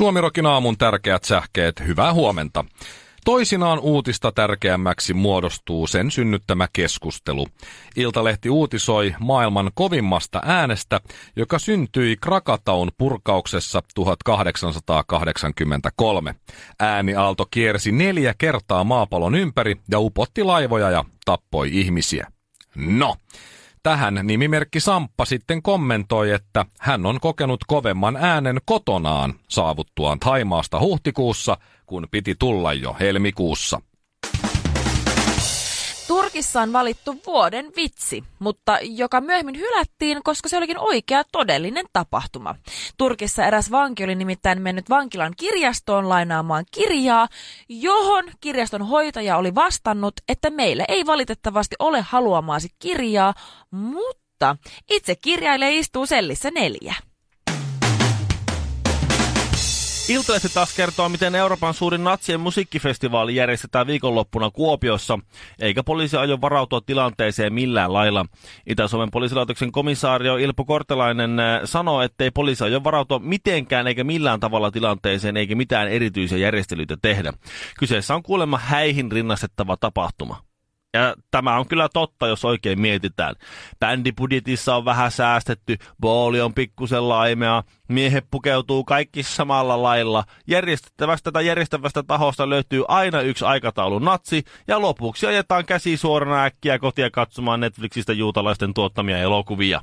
Suomirokin aamun tärkeät sähkeet, hyvää huomenta. Toisinaan uutista tärkeämmäksi muodostuu sen synnyttämä keskustelu. Iltalehti uutisoi maailman kovimmasta äänestä, joka syntyi Krakataun purkauksessa 1883. Ääniaalto kiersi neljä kertaa maapallon ympäri ja upotti laivoja ja tappoi ihmisiä. No, Tähän nimimerkki Samppa sitten kommentoi, että hän on kokenut kovemman äänen kotonaan saavuttuaan Taimaasta huhtikuussa, kun piti tulla jo helmikuussa. Turkissa on valittu vuoden vitsi, mutta joka myöhemmin hylättiin, koska se olikin oikea todellinen tapahtuma. Turkissa eräs vanki oli nimittäin mennyt vankilan kirjastoon lainaamaan kirjaa, johon kirjaston hoitaja oli vastannut, että meille ei valitettavasti ole haluamaasi kirjaa, mutta itse kirjailija istuu sellissä neljä. Iltalehti taas kertoo, miten Euroopan suurin natsien musiikkifestivaali järjestetään viikonloppuna Kuopiossa, eikä poliisi aio varautua tilanteeseen millään lailla. Itä-Suomen poliisilaitoksen komissaario Ilpo Kortelainen äh, sanoo, ettei poliisi aio varautua mitenkään eikä millään tavalla tilanteeseen eikä mitään erityisiä järjestelyitä tehdä. Kyseessä on kuulemma häihin rinnastettava tapahtuma. Ja tämä on kyllä totta, jos oikein mietitään. Bändibudjetissa on vähän säästetty, booli on pikkusen laimea, miehet pukeutuu kaikki samalla lailla. Järjestettävästä tai järjestävästä tahosta löytyy aina yksi aikataulu natsi, ja lopuksi ajetaan käsi suorana äkkiä kotia katsomaan Netflixistä juutalaisten tuottamia elokuvia.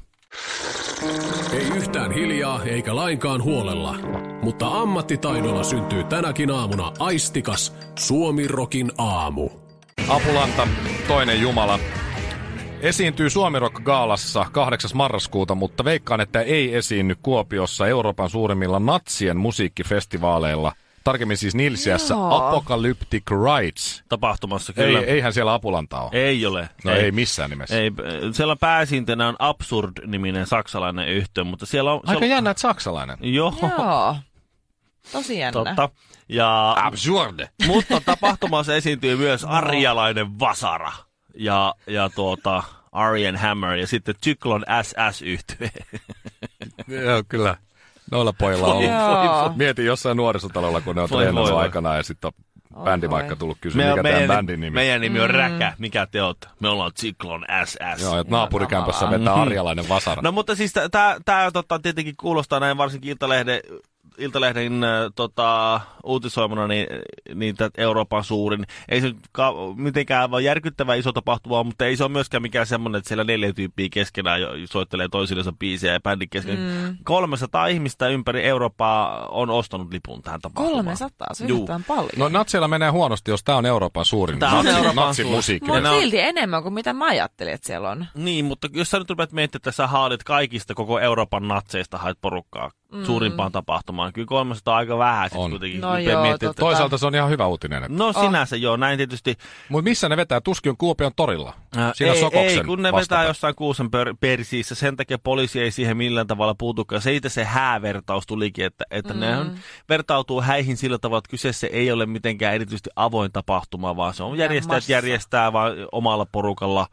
Ei yhtään hiljaa eikä lainkaan huolella, mutta ammattitaidolla syntyy tänäkin aamuna aistikas Suomirokin aamu. Apulanta, toinen Jumala, esiintyy Suomirock Gaalassa 8. marraskuuta, mutta veikkaan, että ei esiinny Kuopiossa Euroopan suurimmilla natsien musiikkifestivaaleilla. Tarkemmin siis Nilsiässä Joo. Apocalyptic Rights. Tapahtumassa Ei, kyllä. eihän siellä Apulanta ole. ei ole. No ei, ei missään nimessä. Ei, siellä pääsiintenä on Absurd-niminen saksalainen yhtiö, mutta siellä on... Aika on, jännä, että saksalainen. Joo, Joo. Tosi jännä. totta. Ja, Absurde. mutta tapahtumassa esiintyy myös arjalainen Vasara ja, ja tuota, Arjen Hammer ja sitten Cyclone SS-yhtye. Joo, kyllä. Noilla pojilla on ollut. Mietin jossain nuorisotalolla, kun ne on treenannut aikana ja sitten on bändi voi. vaikka tullut kysyä, mikä tämän bändin nimi. meidän nimi on Räkä. Mikä te olette? Me ollaan Cyclone SS. Joo, että naapurikämpässä vetää arjalainen vasara. No mutta siis tämä tota, tietenkin kuulostaa näin varsinkin Iltalehden, Iltalehden äh, tota, uutisoimana niin, niin Euroopan suurin. Ei se nyt ka- mitenkään vaan järkyttävä iso tapahtuma, mutta ei se ole myöskään mikään semmoinen, että siellä neljä tyyppiä keskenään jo soittelee toisillensa biisejä ja bändin kesken. Mm. 300 ihmistä ympäri Eurooppaa on ostanut lipun tähän tapahtumaan. 300, se on paljon. No natseilla menee huonosti, jos tämä on Euroopan suurin Tää on natsi, Euroopan natsin suurin. musiikki. Mutta on- silti enemmän kuin mitä mä ajattelin, että siellä on. Niin, mutta jos sä nyt rupeat miettimään, että sä haalit kaikista koko Euroopan natseista haet porukkaa mm. suurimpaan tapahtumaan, kyllä 300 on aika vähän sit On. kuitenkin. No joo, miettimään, totta. Toisaalta se on ihan hyvä uutinen. Että... No sinänsä joo, näin tietysti. Mutta missä ne vetää? Tuskin on Kuopion torilla. Ää, Siinä ei, Sokoksen ei, kun ne vastapää. vetää jossain kuusen per, persiissä, sen takia poliisi ei siihen millään tavalla puutukaan. Siitä se häävertaus tulikin, että, että mm. ne on, vertautuu häihin sillä tavalla, että kyseessä ei ole mitenkään erityisesti avoin tapahtuma, vaan se on järjestäjät järjestää vaan omalla porukalla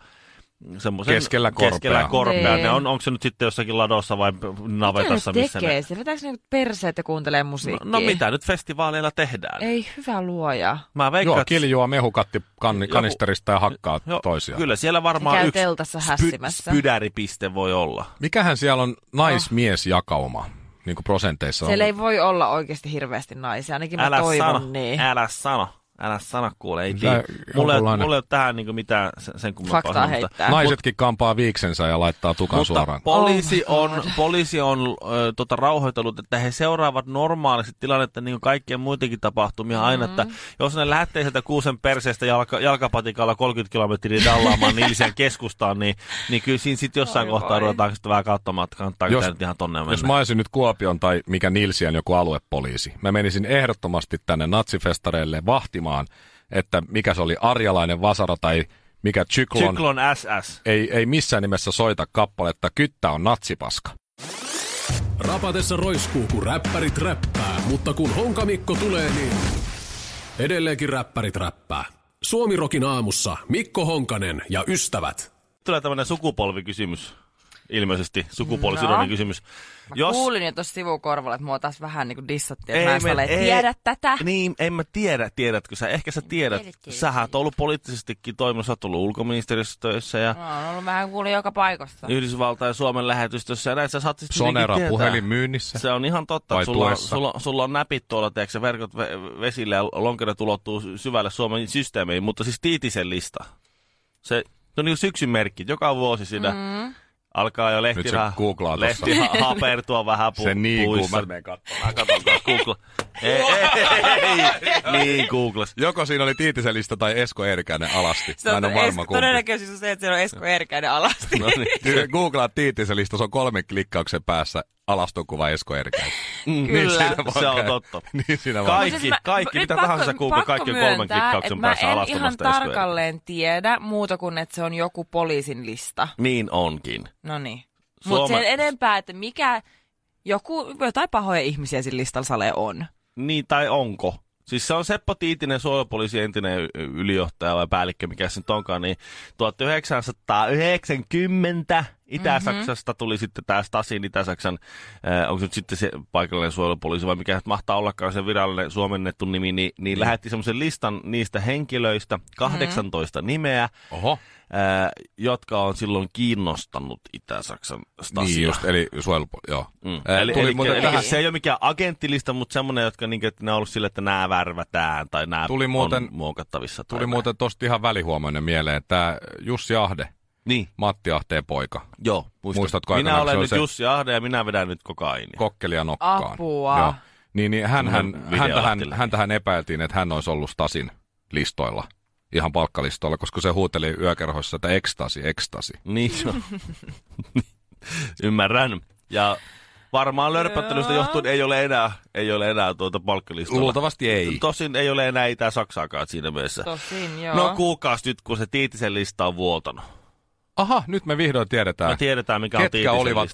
semmoisen Keskellä korpea. Keskellä korpea. Niin. Ne on, onko se nyt sitten jossakin ladossa vai navetassa, Mitä missä tekee? ne... Se vetääkö ne perseet ja kuuntelee No, musiikkia? no mitä nyt festivaaleilla tehdään? Ei hyvä luoja. Mä veikkaan, Joo, kiljua mehukatti kan, Joku- kanisterista ja hakkaa Joo, toisiaan. Kyllä siellä varmaan yksi teltassa hässimässä. spydäripiste voi olla. Mikähän siellä on naismiesjakauma, niin kuin prosenteissa on? Siellä ei voi olla oikeasti hirveästi naisia, ainakin mä Älä toivon sano, niin. älä sano. Älä sana kuule, ei tii. Mulla, ei- jonkunlainen- mulla ei ole tähän niin mitään sen, sen kummempaa. Faktaa sanottavaa. heittää. Naisetkin kampaa viiksensä ja laittaa tukan Mutta suoraan. poliisi Oh on, God. poliisi on ö, tota, rauhoitellut, että he seuraavat normaalisti tilannetta niin kuin kaikkien muidenkin tapahtumia mm-hmm. aina, että jos ne lähtee sieltä kuusen perseestä jalka, jalkapatikalla 30 kilometriä dallaamaan Nilsiän keskustaan, niin, niin kyllä siinä sitten jossain Oi kohtaa voi. ruvetaan sitten vähän katsomaan, että kannattaako Jos- ihan tonne mennä. Jos mä olisin nyt Kuopion tai mikä Nilsiän joku aluepoliisi, mä menisin ehdottomasti tänne natsifestareille vahtimaan, että mikä se oli arjalainen vasara tai mikä Cyklon, Cyklon SS. Ei, ei missään nimessä soita kappaletta Kyttä on natsipaska. Rapatessa roiskuu, kun räppärit räppää, mutta kun Honkamikko tulee, niin edelleenkin räppärit räppää. Suomirokin aamussa Mikko Honkanen ja ystävät. Tulee tämmöinen sukupolvikysymys. Ilmeisesti sukupuolisidoinen No. kysymys. Mä Jos... kuulin jo tuossa sivukorvalla, että mua taas vähän niin kuin dissattiin, että mä en me- ole tiedä tätä. Niin, en mä tiedä, tiedätkö sä. Ehkä sä tiedät. Tiedät, Sähän oot ollut poliittisestikin toiminnassa, sä oot ollut ulkoministeriössä töissä ja Mä oon ollut vähän kuulin joka paikasta. Yhdysvaltain ja Suomen lähetystössä ja näin sä saat sitten Sonera tietää. puhelinmyynnissä. Se on ihan totta, että sulla, on- sulla, sulla on näpit tuolla, tiedätkö, verkot ve- vesille ja lonkerat ulottuu sy- syvälle Suomen systeemiin, mutta siis Tiitisen lista. Se, se on niin syksyn merkki, joka vuosi siinä mm. Alkaa jo lehti, Nyt se vähän- googlaa tossa. lehti ha- hapertua vähän pu- Se niin, puissa. mä menen katsomaan. Mä Google. Ei, ei, ei, niin Googles. Joko siinä oli Tiitisen lista tai Esko Eerikäinen alasti. Se Mä on en ole varma kumpi. todennäköisyys on se, että siellä on Esko Erkäinen alasti. No niin. Googlaa Tiitisen lista, se on kolmen klikkauksen päässä alastokuva Esko Eerikäinen. Kyllä. siinä voi Se on totta. niin siinä. Kaikki, siis kaikki, nyt mitä pakko- tahansa pakko kaikki on kolmen klikkauksen että mä päässä en ihan tarkalleen tiedä muuta kuin, että se on joku poliisin lista. Niin onkin. No niin. Mutta Suoma- sen enempää, että mikä joku, jotain pahoja ihmisiä sillä listalla sale on. Niin, tai onko? Siis se on Seppo Tiitinen, suojelupoliisi entinen ylijohtaja vai päällikkö, mikä se nyt onkaan, niin 1990 Itä-Saksasta tuli sitten tämä Stasin Itä-Saksan, äh, onko se nyt sitten se paikallinen suojelupoliisi vai mikä mahtaa ollakaan se virallinen suomennettu nimi, niin, niin lähetti semmoisen listan niistä henkilöistä, 18 nimeä, Oho. äh, jotka on silloin kiinnostanut Itä-Saksan Stasia. Niin just, eli suojelupo... Joo. Mm. Ää, eli, tuli eli, muuten eli tähän- se ei ole mikään agenttilista, mutta semmoinen, jotka niinku, että ne on ollut sille, että nämä värvätään tai nämä Tuli muuten- on muokattavissa. Tai Tuli muuten tosta ihan välihuomoinen mieleen, että Jussi Ahde, Niin, Matti Ahteen poika, joo. Muistat. Muistatko Minä olen nyt se- Jussi Ahde ja minä vedän nyt kokainia. kokkelia nokkaan. Apua. Joo. Niin, niin hän, hän, häntä, hän, videolähettiläinen. häntä hän epäiltiin, että hän olisi ollut Stasin listoilla, ihan palkkalistoilla, koska se huuteli yökerhoissa, että ekstasi, ekstasi. Niin se on. Ymmärrän. Ja varmaan lörpöttelystä johtuen ei ole enää, ei ole enää tuota palkkalistolla. Luultavasti ei. Tosin ei ole enää Itä-Saksaakaan siinä mielessä. Tosin, joo. No kuukausi nyt, kun se Tiitisen lista on vuotanut. Aha, nyt me vihdoin tiedetään. Me tiedetään, mikä on ketkä Tiitisen olivat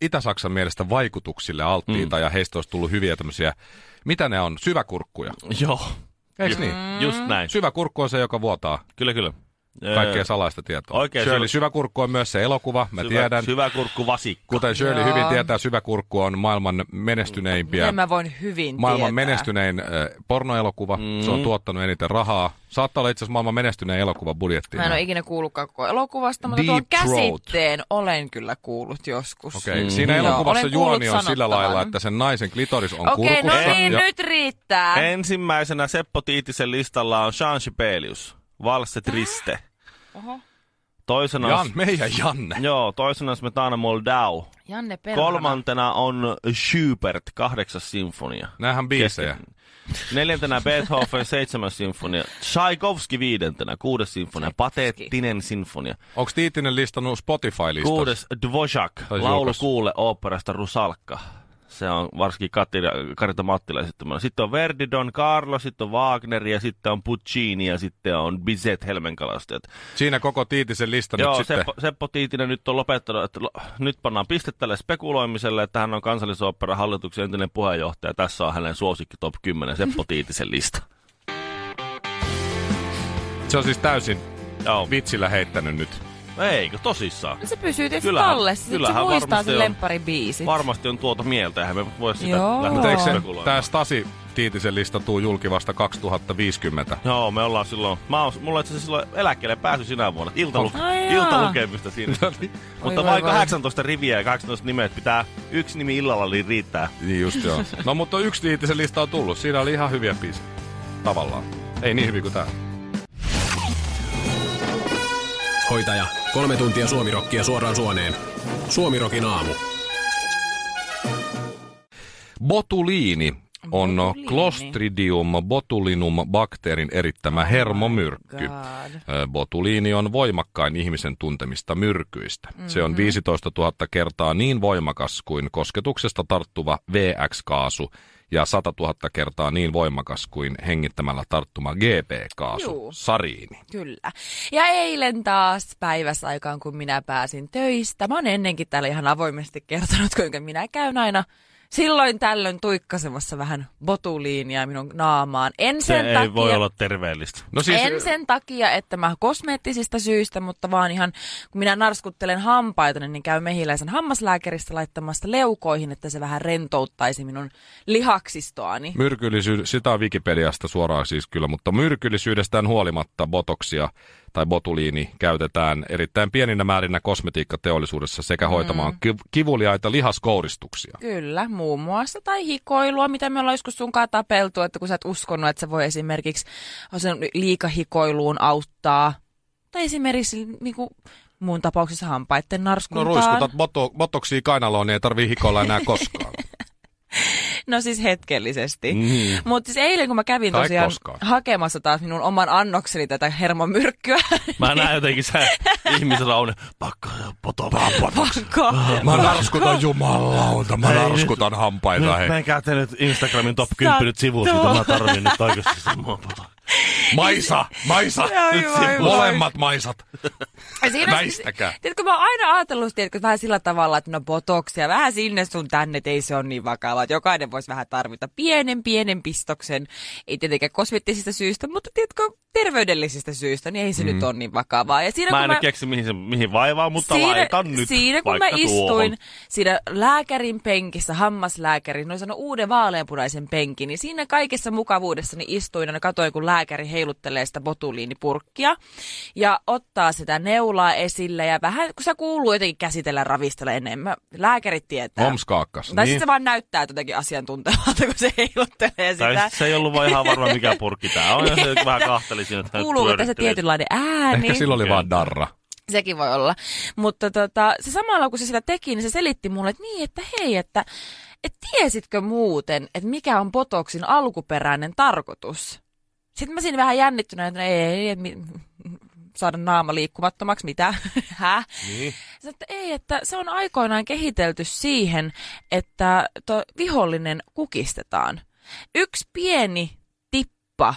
Itä-Saksan mielestä vaikutuksille alttiita mm. ja heistä olisi tullut hyviä tämmöisiä, mitä ne on, syväkurkkuja. Joo, Eikö niin? just näin. Syväkurkku on se, joka vuotaa Kyllä, kyllä. Kaikkea salaista tietoa. Oikein Shirley, syvä- Syväkurkku on myös se elokuva, mä syvä, tiedän. Syvä kurkku vasikko. Kuten Shirley Joo. hyvin tietää, Syväkurkku on maailman menestyneimpiä, Miten mä voin hyvin maailman tietää? menestynein äh, pornoelokuva. Mm. Se on tuottanut eniten rahaa. Saattaa olla itse asiassa maailman menestynein elokuva budjettiin. Mä en ole ikinä kuullut koko elokuvasta, mutta Deep tuon käsitteen olen kyllä kuullut joskus. Okei, okay. Mm. siinä Joo, elokuvassa kuullut juoni on sillä lailla, että sen naisen klitoris on Okei, kurkussa. no niin, ja nyt riittää. Ensimmäisenä Seppo Tiitisen listalla on Jean Sibelius, Valset Riste. Oho. Toisena Jan, on, meidän Janne. joo, toisena on Smetana Moldau. Janne Perhana. Kolmantena on Schubert, kahdeksas sinfonia. Nämähän biisejä. Kesken. Neljäntenä Beethoven, seitsemäs sinfonia. Tchaikovsky viidentenä, kuudes sinfonia. Pateettinen sinfonia. Onko Tiitinen listannut Spotify-listassa? Kuudes Dvořák, laulu kuule oopperasta Rusalka. Se on varsinkin Katja, Karita Mattila esittämänä. Sitten on Verdi, Don Carlo, sitten on Wagner ja sitten on Puccini ja sitten on Bizet Helmenkalastajat. Siinä koko Tiitisen lista Joo, nyt sitten. Seppo, Seppo Tiitinen nyt on lopettanut, että nyt pannaan piste tälle spekuloimiselle, että hän on kansallisoopperan hallituksen entinen puheenjohtaja. Tässä on hänen suosikki top 10 Seppo Tiitisen lista. Se on siis täysin Joo. vitsillä heittänyt nyt. Eikö tosissaan? Se pysyy tietysti Kyllähän- tallessa, sit se kyllähän muistaa varmasti sen on. lempparibiisit. Varmasti on tuota mieltä, eihän me voi sitä Joo. lähteä Mutta eikö se, spekuloimaan. tämä Stasi Tiitisen lista tuu julki vasta 2050? Joo, me ollaan silloin, mä oon, mulla on itse silloin eläkkeelle pääsy sinä vuonna, iltalu, Ai jaa. iltalukemista siinä. Mutta Oi, vain voi, voi. 18 riviä ja 18 nimet pitää, yksi nimi illalla niin riittää. Niin just joo. No mutta yksi Tiitisen lista on tullut. Siinä oli ihan hyviä biisejä. Tavallaan. Ei niin hyvin kuin tää. Hoitaja, kolme tuntia suomirokkia suoraan suoneen. Suomirokin aamu. Botuliini on Botuliini. Clostridium botulinum bakteerin erittämä hermomyrkky. God. Botuliini on voimakkain ihmisen tuntemista myrkyistä. Mm-hmm. Se on 15 000 kertaa niin voimakas kuin kosketuksesta tarttuva VX-kaasu ja 100 000 kertaa niin voimakas kuin hengittämällä tarttuma GP-kaasu, Juu. sariini. Kyllä. Ja eilen taas päiväsaikaan, kun minä pääsin töistä. Mä oon ennenkin täällä ihan avoimesti kertonut, kuinka minä käyn aina silloin tällöin tuikkasemassa vähän botuliinia minun naamaan. En Se sen ei takia, voi olla terveellistä. No siis, en sen takia, että mä kosmeettisista syistä, mutta vaan ihan, kun minä narskuttelen hampaita, niin käy mehiläisen hammaslääkäristä laittamasta leukoihin, että se vähän rentouttaisi minun lihaksistoani. Myrkyllisyys, sitä on Wikipediasta suoraan siis kyllä, mutta myrkyllisyydestään huolimatta botoksia tai botuliini käytetään erittäin pieninä määrinä kosmetiikkateollisuudessa sekä hoitamaan ki- kivuliaita lihaskouristuksia. Kyllä, muun muassa. Tai hikoilua, mitä me ollaan joskus sunkaan tapeltu, että kun sä et uskonut, että se voi esimerkiksi sen liikahikoiluun auttaa. Tai esimerkiksi niin kuin muun tapauksessa hampaiden No narskuntaan. ruiskutat boto- botoksia kainaloon, niin ei tarvii hikoilla enää koskaan. No siis hetkellisesti. Mm. Mutta siis eilen, kun mä kävin Tai tosiaan koskaan. hakemassa taas minun oman annokseni tätä hermomyrkkyä. Mä näen jotenkin se ihmisellä on pakka ja poto, vaan potoksi. Pakko. Mä narskutan jumalauta, mä narskutan hampaita. Nyt Hei. menkää te nyt Instagramin top 10 nyt sivuun siitä. Mä tarvin nyt oikeasti semmoa poto. Maisa, Maisa, Ai, voi, voi. molemmat Maisat. Siinä, Väistäkää. Tiedätkö, mä oon aina ajatellut, tiedätkö, vähän sillä tavalla, että no botoksia, vähän sinne sun tänne, että ei se ole niin vakavaa. Että jokainen voisi vähän tarvita pienen, pienen pistoksen. Ei tietenkään kosmettisista syistä, mutta tiedätkö, terveydellisistä syistä, niin ei se mm. nyt ole niin vakavaa. Ja siinä, Mä en nyt keksi mihin, se, mihin vaivaa, mutta siinä, laitan nyt siinä kun mä istuin tuohon. siinä lääkärin penkissä, hammaslääkärin, noin sanonut uuden vaaleanpunaisen penkin, niin siinä kaikessa mukavuudessani istuin ja katsoin, kun lääkäri heiluttelee sitä botuliinipurkkia ja ottaa sitä neulaa esille ja vähän, kun se kuuluu jotenkin käsitellä ravistella enemmän. Lääkärit tietää. Moms kaakkas. Tai Niin. sitten se vaan näyttää jotenkin asiantuntevalta, kun se heiluttelee Tai sitä. sit se ei ollut vaan ihan varma mikä purkki tää on. Ja se vähän kahteli siinä. että Kuuluuko tässä tietynlainen ääni? Ehkä silloin oli vaan darra. Sekin voi olla. Mutta tota, se samalla kun se sitä teki, niin se selitti mulle, että niin, että hei, että et tiesitkö muuten, että mikä on Botoksin alkuperäinen tarkoitus? Sitten mä siinä vähän jännittyneen, että no ei, että mi- saada naama liikkumattomaksi, mitä? Häh? Niin. Sanoin, että ei, että se on aikoinaan kehitelty siihen, että to vihollinen kukistetaan. Yksi pieni tippa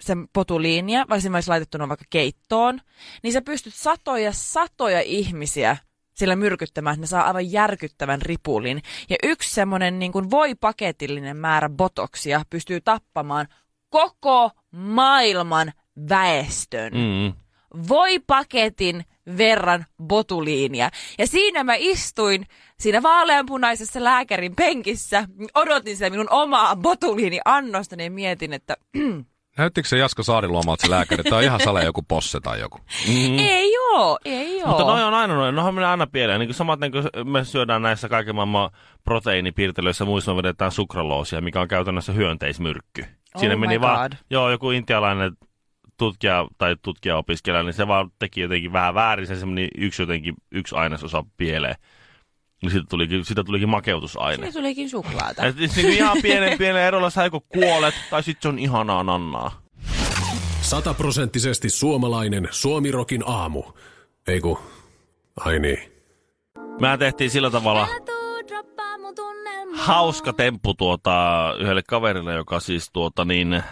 sen potuliinia, vai se olisi laitettuna vaikka keittoon, niin sä pystyt satoja satoja ihmisiä sillä myrkyttämään, että ne saa aivan järkyttävän ripulin. Ja yksi semmoinen niin kuin voi-paketillinen määrä botoksia pystyy tappamaan koko maailman väestön Mm. voi-paketin verran botuliinia. Ja siinä mä istuin siinä vaaleanpunaisessa lääkärin penkissä, odotin sitä minun omaa botuliini-annostani ja mietin, että Näyttikö se Jasko Saariluomalta se lääkäri? Tämä on ihan sale joku posse tai joku. Mm. ei oo, ei oo. Mutta noi on aina noin, nohan menee aina pieleen. Niin kuin samaten kuin me syödään näissä kaiken maailman proteiinipiirtelyissä, muissa me vedetään sukraloosia, mikä on käytännössä hyönteismyrkky. Siinä Oh meni my vaan, God. joo, joku intialainen tutkija tai tutkijaopiskelija, niin se vaan teki jotenkin vähän väärin, se semmoinen yksi jotenkin, yksi ainesosa pieleen. Niin siitä tulikin, siitä tulikin makeutusaine. Siinä tulikin suklaata. Et niin ihan pienen pienen erolla sä joko kuolet, tai sitten se on ihanaa nannaa. Sataprosenttisesti suomalainen Suomirokin aamu. Ei ku, ai niin. Mä tehtiin sillä tavalla hauska temppu tuota, yhdelle kaverille, joka siis tuota niin, äh,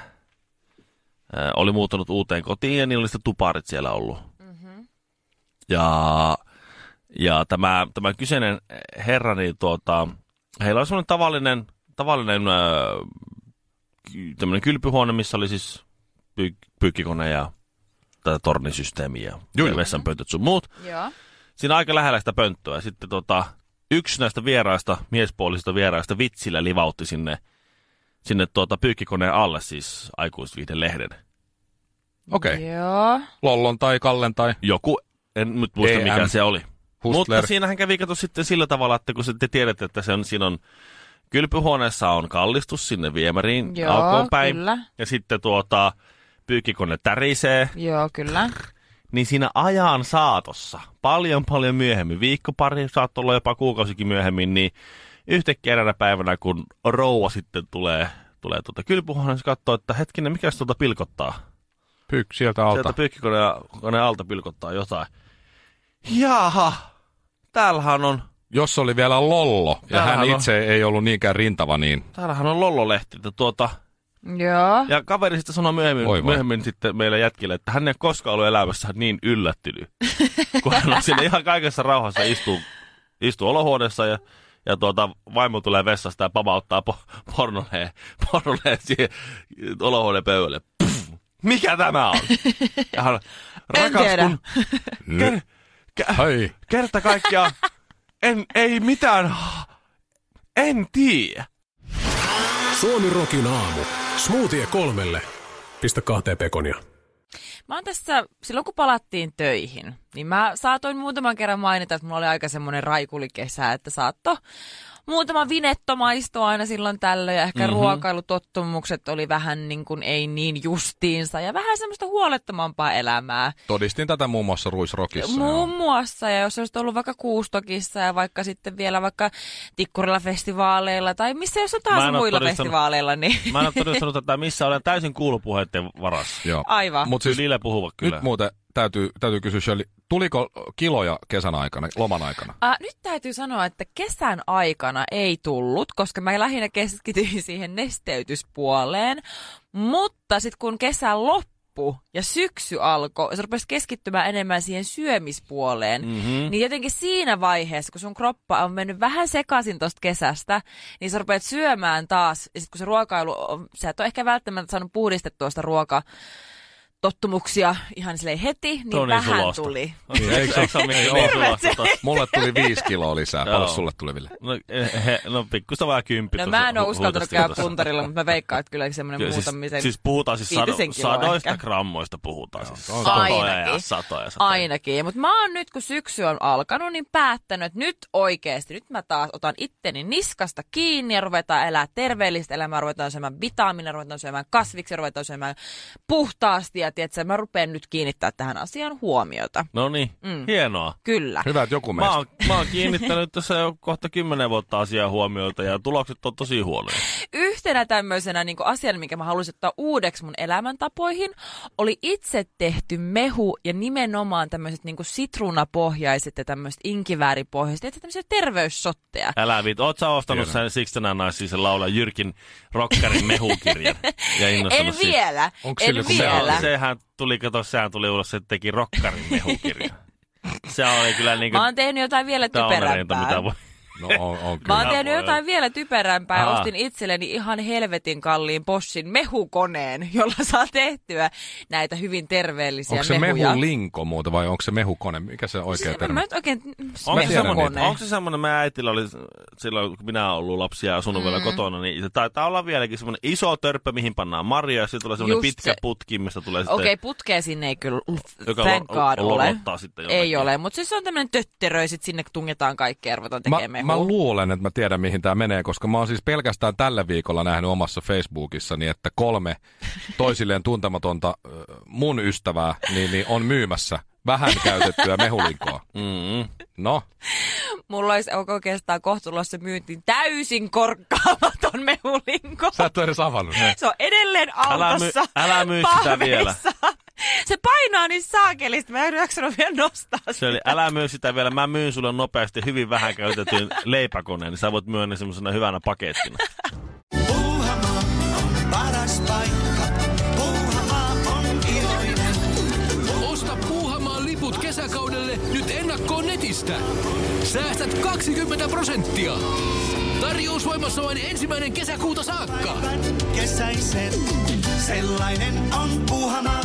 oli muuttanut uuteen kotiin ja niillä oli sitten tuparit siellä ollut. Mm-hmm. Ja, ja tämä, tämä kyseinen herra, niin tuota, heillä oli semmoinen tavallinen, tavallinen äh, ky- tämmöinen kylpyhuone, missä oli siis pyy- pyykkikone ja tätä tornisysteemiä ja vessanpöytöt sun muut Joo. siinä aika lähellä sitä pönttöä. Sitten tota, yksi näistä vieraista, miespuolisista vieraista vitsillä livautti sinne, sinne tuota pyykkikoneen alle, siis aikuisviihden lehden. Okei. Okay. Joo. Lollon tai Kallen tai Joku, en nyt muista EM. mikä se oli. Hustler. Mutta siinähän kävi kato sitten sillä tavalla, että kun te tiedätte, että se on, siinä on kylpyhuoneessa on kallistus sinne viemäriin Joo, alkoon päin. kyllä. Ja sitten tuota, pyykkikone tärisee, Joo, kyllä. Niin siinä ajan saatossa, paljon paljon myöhemmin, viikko pari, saattoi olla jopa kuukausikin myöhemmin, niin yhtäkkiä eräänä päivänä, kun rouva sitten tulee, tulee tuota kylpyhuoneeseen, se katsoo, että hetkinen, mikä se tuota pilkottaa? Pyk sieltä alta. Sieltä pyykkikoneen alta pilkottaa jotain. Jaha, täällähän on, Jos oli vielä Lollo, ja Täällähän hän on- itse ei ollut niinkään rintava, niin täällähän on Lollo-lehti, että tuota, Joo. Ja kaveri sitten sanoi myöhemmin, Oi myöhemmin sitten meille jätkille, että hän ei ole koskaan ollut elämässä niin yllättynyt. kun hän on siinä ihan kaikessa rauhassa istuu, istuu olohuoneessa ja, ja tuota, vaimo tulee vessasta ja pamauttaa po- pornoleen, pornoleen siihen olohuoneen pöydälle. Mikä tämä on? Ja hän, rakas tiedä. kun, ker, ker, hei, kerta kaikkiaan, en, ei mitään, en tiedä. Suomi Rokin aamu. Smoothie kolmelle. Pistä kahteen pekonia. Mä oon tässä, silloin kun palattiin töihin, niin mä saatoin muutaman kerran mainita, että mulla oli aika semmoinen raikulikesä, että saatto muutama vinetto maistoa aina silloin tällöin ja ehkä mm-hmm. ruokailutottumukset oli vähän niin kuin ei niin justiinsa ja vähän semmoista huolettomampaa elämää. todistin tätä muun muassa Ruisrokissa. Muun joo. muassa, ja jos olisit ollut vaikka Kuustokissa ja vaikka sitten vielä vaikka Tikkurilla festivaaleilla tai missä jos en oo muilla festivaaleilla, niin Mä en ole todistanut tätä missä olen täysin kuulupuheiden varassa. Joo. aivan. Mut Siis, Lille puhuvat kyllä. nyt muuten täytyy, täytyy kysyä Shirley, tuliko kiloja kesän aikana, loman aikana? Äh, nyt täytyy sanoa, että kesän aikana ei tullut, koska mä lähinnä keskityin siihen nesteytyspuoleen. Mutta sitten kun kesä loppui ja syksy alkoi, se rupesi keskittymään enemmän siihen syömispuoleen. Mm-hmm. Niin jotenkin siinä vaiheessa, kun sun kroppa on mennyt vähän sekaisin tosta kesästä, niin sä rupeat syömään taas. Ja sit kun se ruokailu, on, sä et ole ehkä välttämättä saanut puhdistettua sitä ruoka tottumuksia ihan silleen heti, niin niin vähän sulosta. tuli. Niin, eikö, eikö se ole niin Joo. Mulle tuli viisi kiloa lisää. Joo. Paljon sulle tuli, Ville? No, he, no pikkusta vaan kymppi. No tuossa mä en ole uskaltanut käydä puntarilla, mutta mä veikkaan, että kyllä semmoinen Kyllä, muutamisen... siis, siis puhutaan siis sado, sadoista ehkä. grammoista puhutaan. Siis on- satoja ja Ainakin. satoja ja satoja. Ainakin, mutta mä oon nyt kun syksy on alkanut, niin päättänyt, että nyt oikeasti, nyt mä taas otan itteni niskasta kiinni ja ruvetaan elää terveellistä elämää, ruvetaan syömään vitamiinia, ruvetaan syömään kasviksi, ruvetaan syömään puhtaasti ja tiedätkö, mä rupean nyt kiinnittää tähän asiaan huomiota. No niin, Mm. hienoa. Kyllä. Hyvä, että joku Mä meistä. oon, mä oon kiinnittänyt tässä jo kohta kymmenen vuotta asiaa huomiota ja tulokset on tosi huonoja. Yhtenä tämmöisenä niin asiana, minkä mä haluaisin ottaa uudeksi mun elämäntapoihin, oli itse tehty mehu ja nimenomaan tämmöiset niin sitruunapohjaiset ja tämmöiset inkivääripohjaiset, ja tämmöisiä terveyssotteja. Älä viit, oot sä ostanut sen Sixtenä naisisen laulaa Jyrkin Rokkarin mehukirjan ja En siitä? vielä, Onko en vielä. mehu? Sehän tuli, kato, sehän tuli ulos, se teki Rokkarin mehukirja. Se oli kyllä niin Mä kuin oon tehnyt jotain vielä typerämpää. mitä voi. No on, on Mä kyllä. oon tehnyt jotain vielä typerämpää ja Aa. ostin itselleni ihan helvetin kalliin Boschin mehukoneen, jolla saa tehtyä näitä hyvin terveellisiä Onko se mehuja. mehulinko muuta vai onko se mehukone? Mikä se oikea Se- termi? Mä oikein... Onko se, semmoinen, onko se semmoinen, meidän äitillä oli silloin, kun minä olen ollut lapsia ja asunut mm. vielä kotona, niin se taitaa olla vieläkin semmoinen iso törppö, mihin pannaan marjoja, ja sitten tulee semmoinen Just pitkä se. putki, mistä tulee sitten, Okei, putkea sinne ei kyllä, joka thank God, ole. sitten. Ei ole, mutta siis se on tämmöinen tötteröi, sit sinne tungetaan kaikkea ja ruvetaan Mä, tekemään mä luulen, että mä tiedän, mihin tämä menee, koska mä oon siis pelkästään tällä viikolla nähnyt omassa Facebookissani, että kolme toisilleen tuntematonta mun ystävää niin, niin on myymässä vähän käytettyä mehulinkoa. Mm-hmm. No, Mulla olisi oikeastaan kohtulossa myyntiin täysin korkkaamaton mehulinko. sä et ole edes avannut. Se on edelleen Älä autossa. my- älä myy sitä vielä. Se painaa niin saakelista, mä en jaksanut vielä nostaa Se sitä. oli, älä myy sitä vielä, mä myyn sulle nopeasti hyvin vähän käytetyn leipäkoneen, niin sä voit myydä ne semmoisena hyvänä pakettina. Puuhamaa on paras paikka. Puuhamaa on iloinen. Osta Puuhamaan liput kesäkaudelle nyt ennakkoon netistä. Säästät 20 prosenttia. Tarjous voimassa vain ensimmäinen kesäkuuta saakka. Kesäisen. Sellainen on Puuhamaa.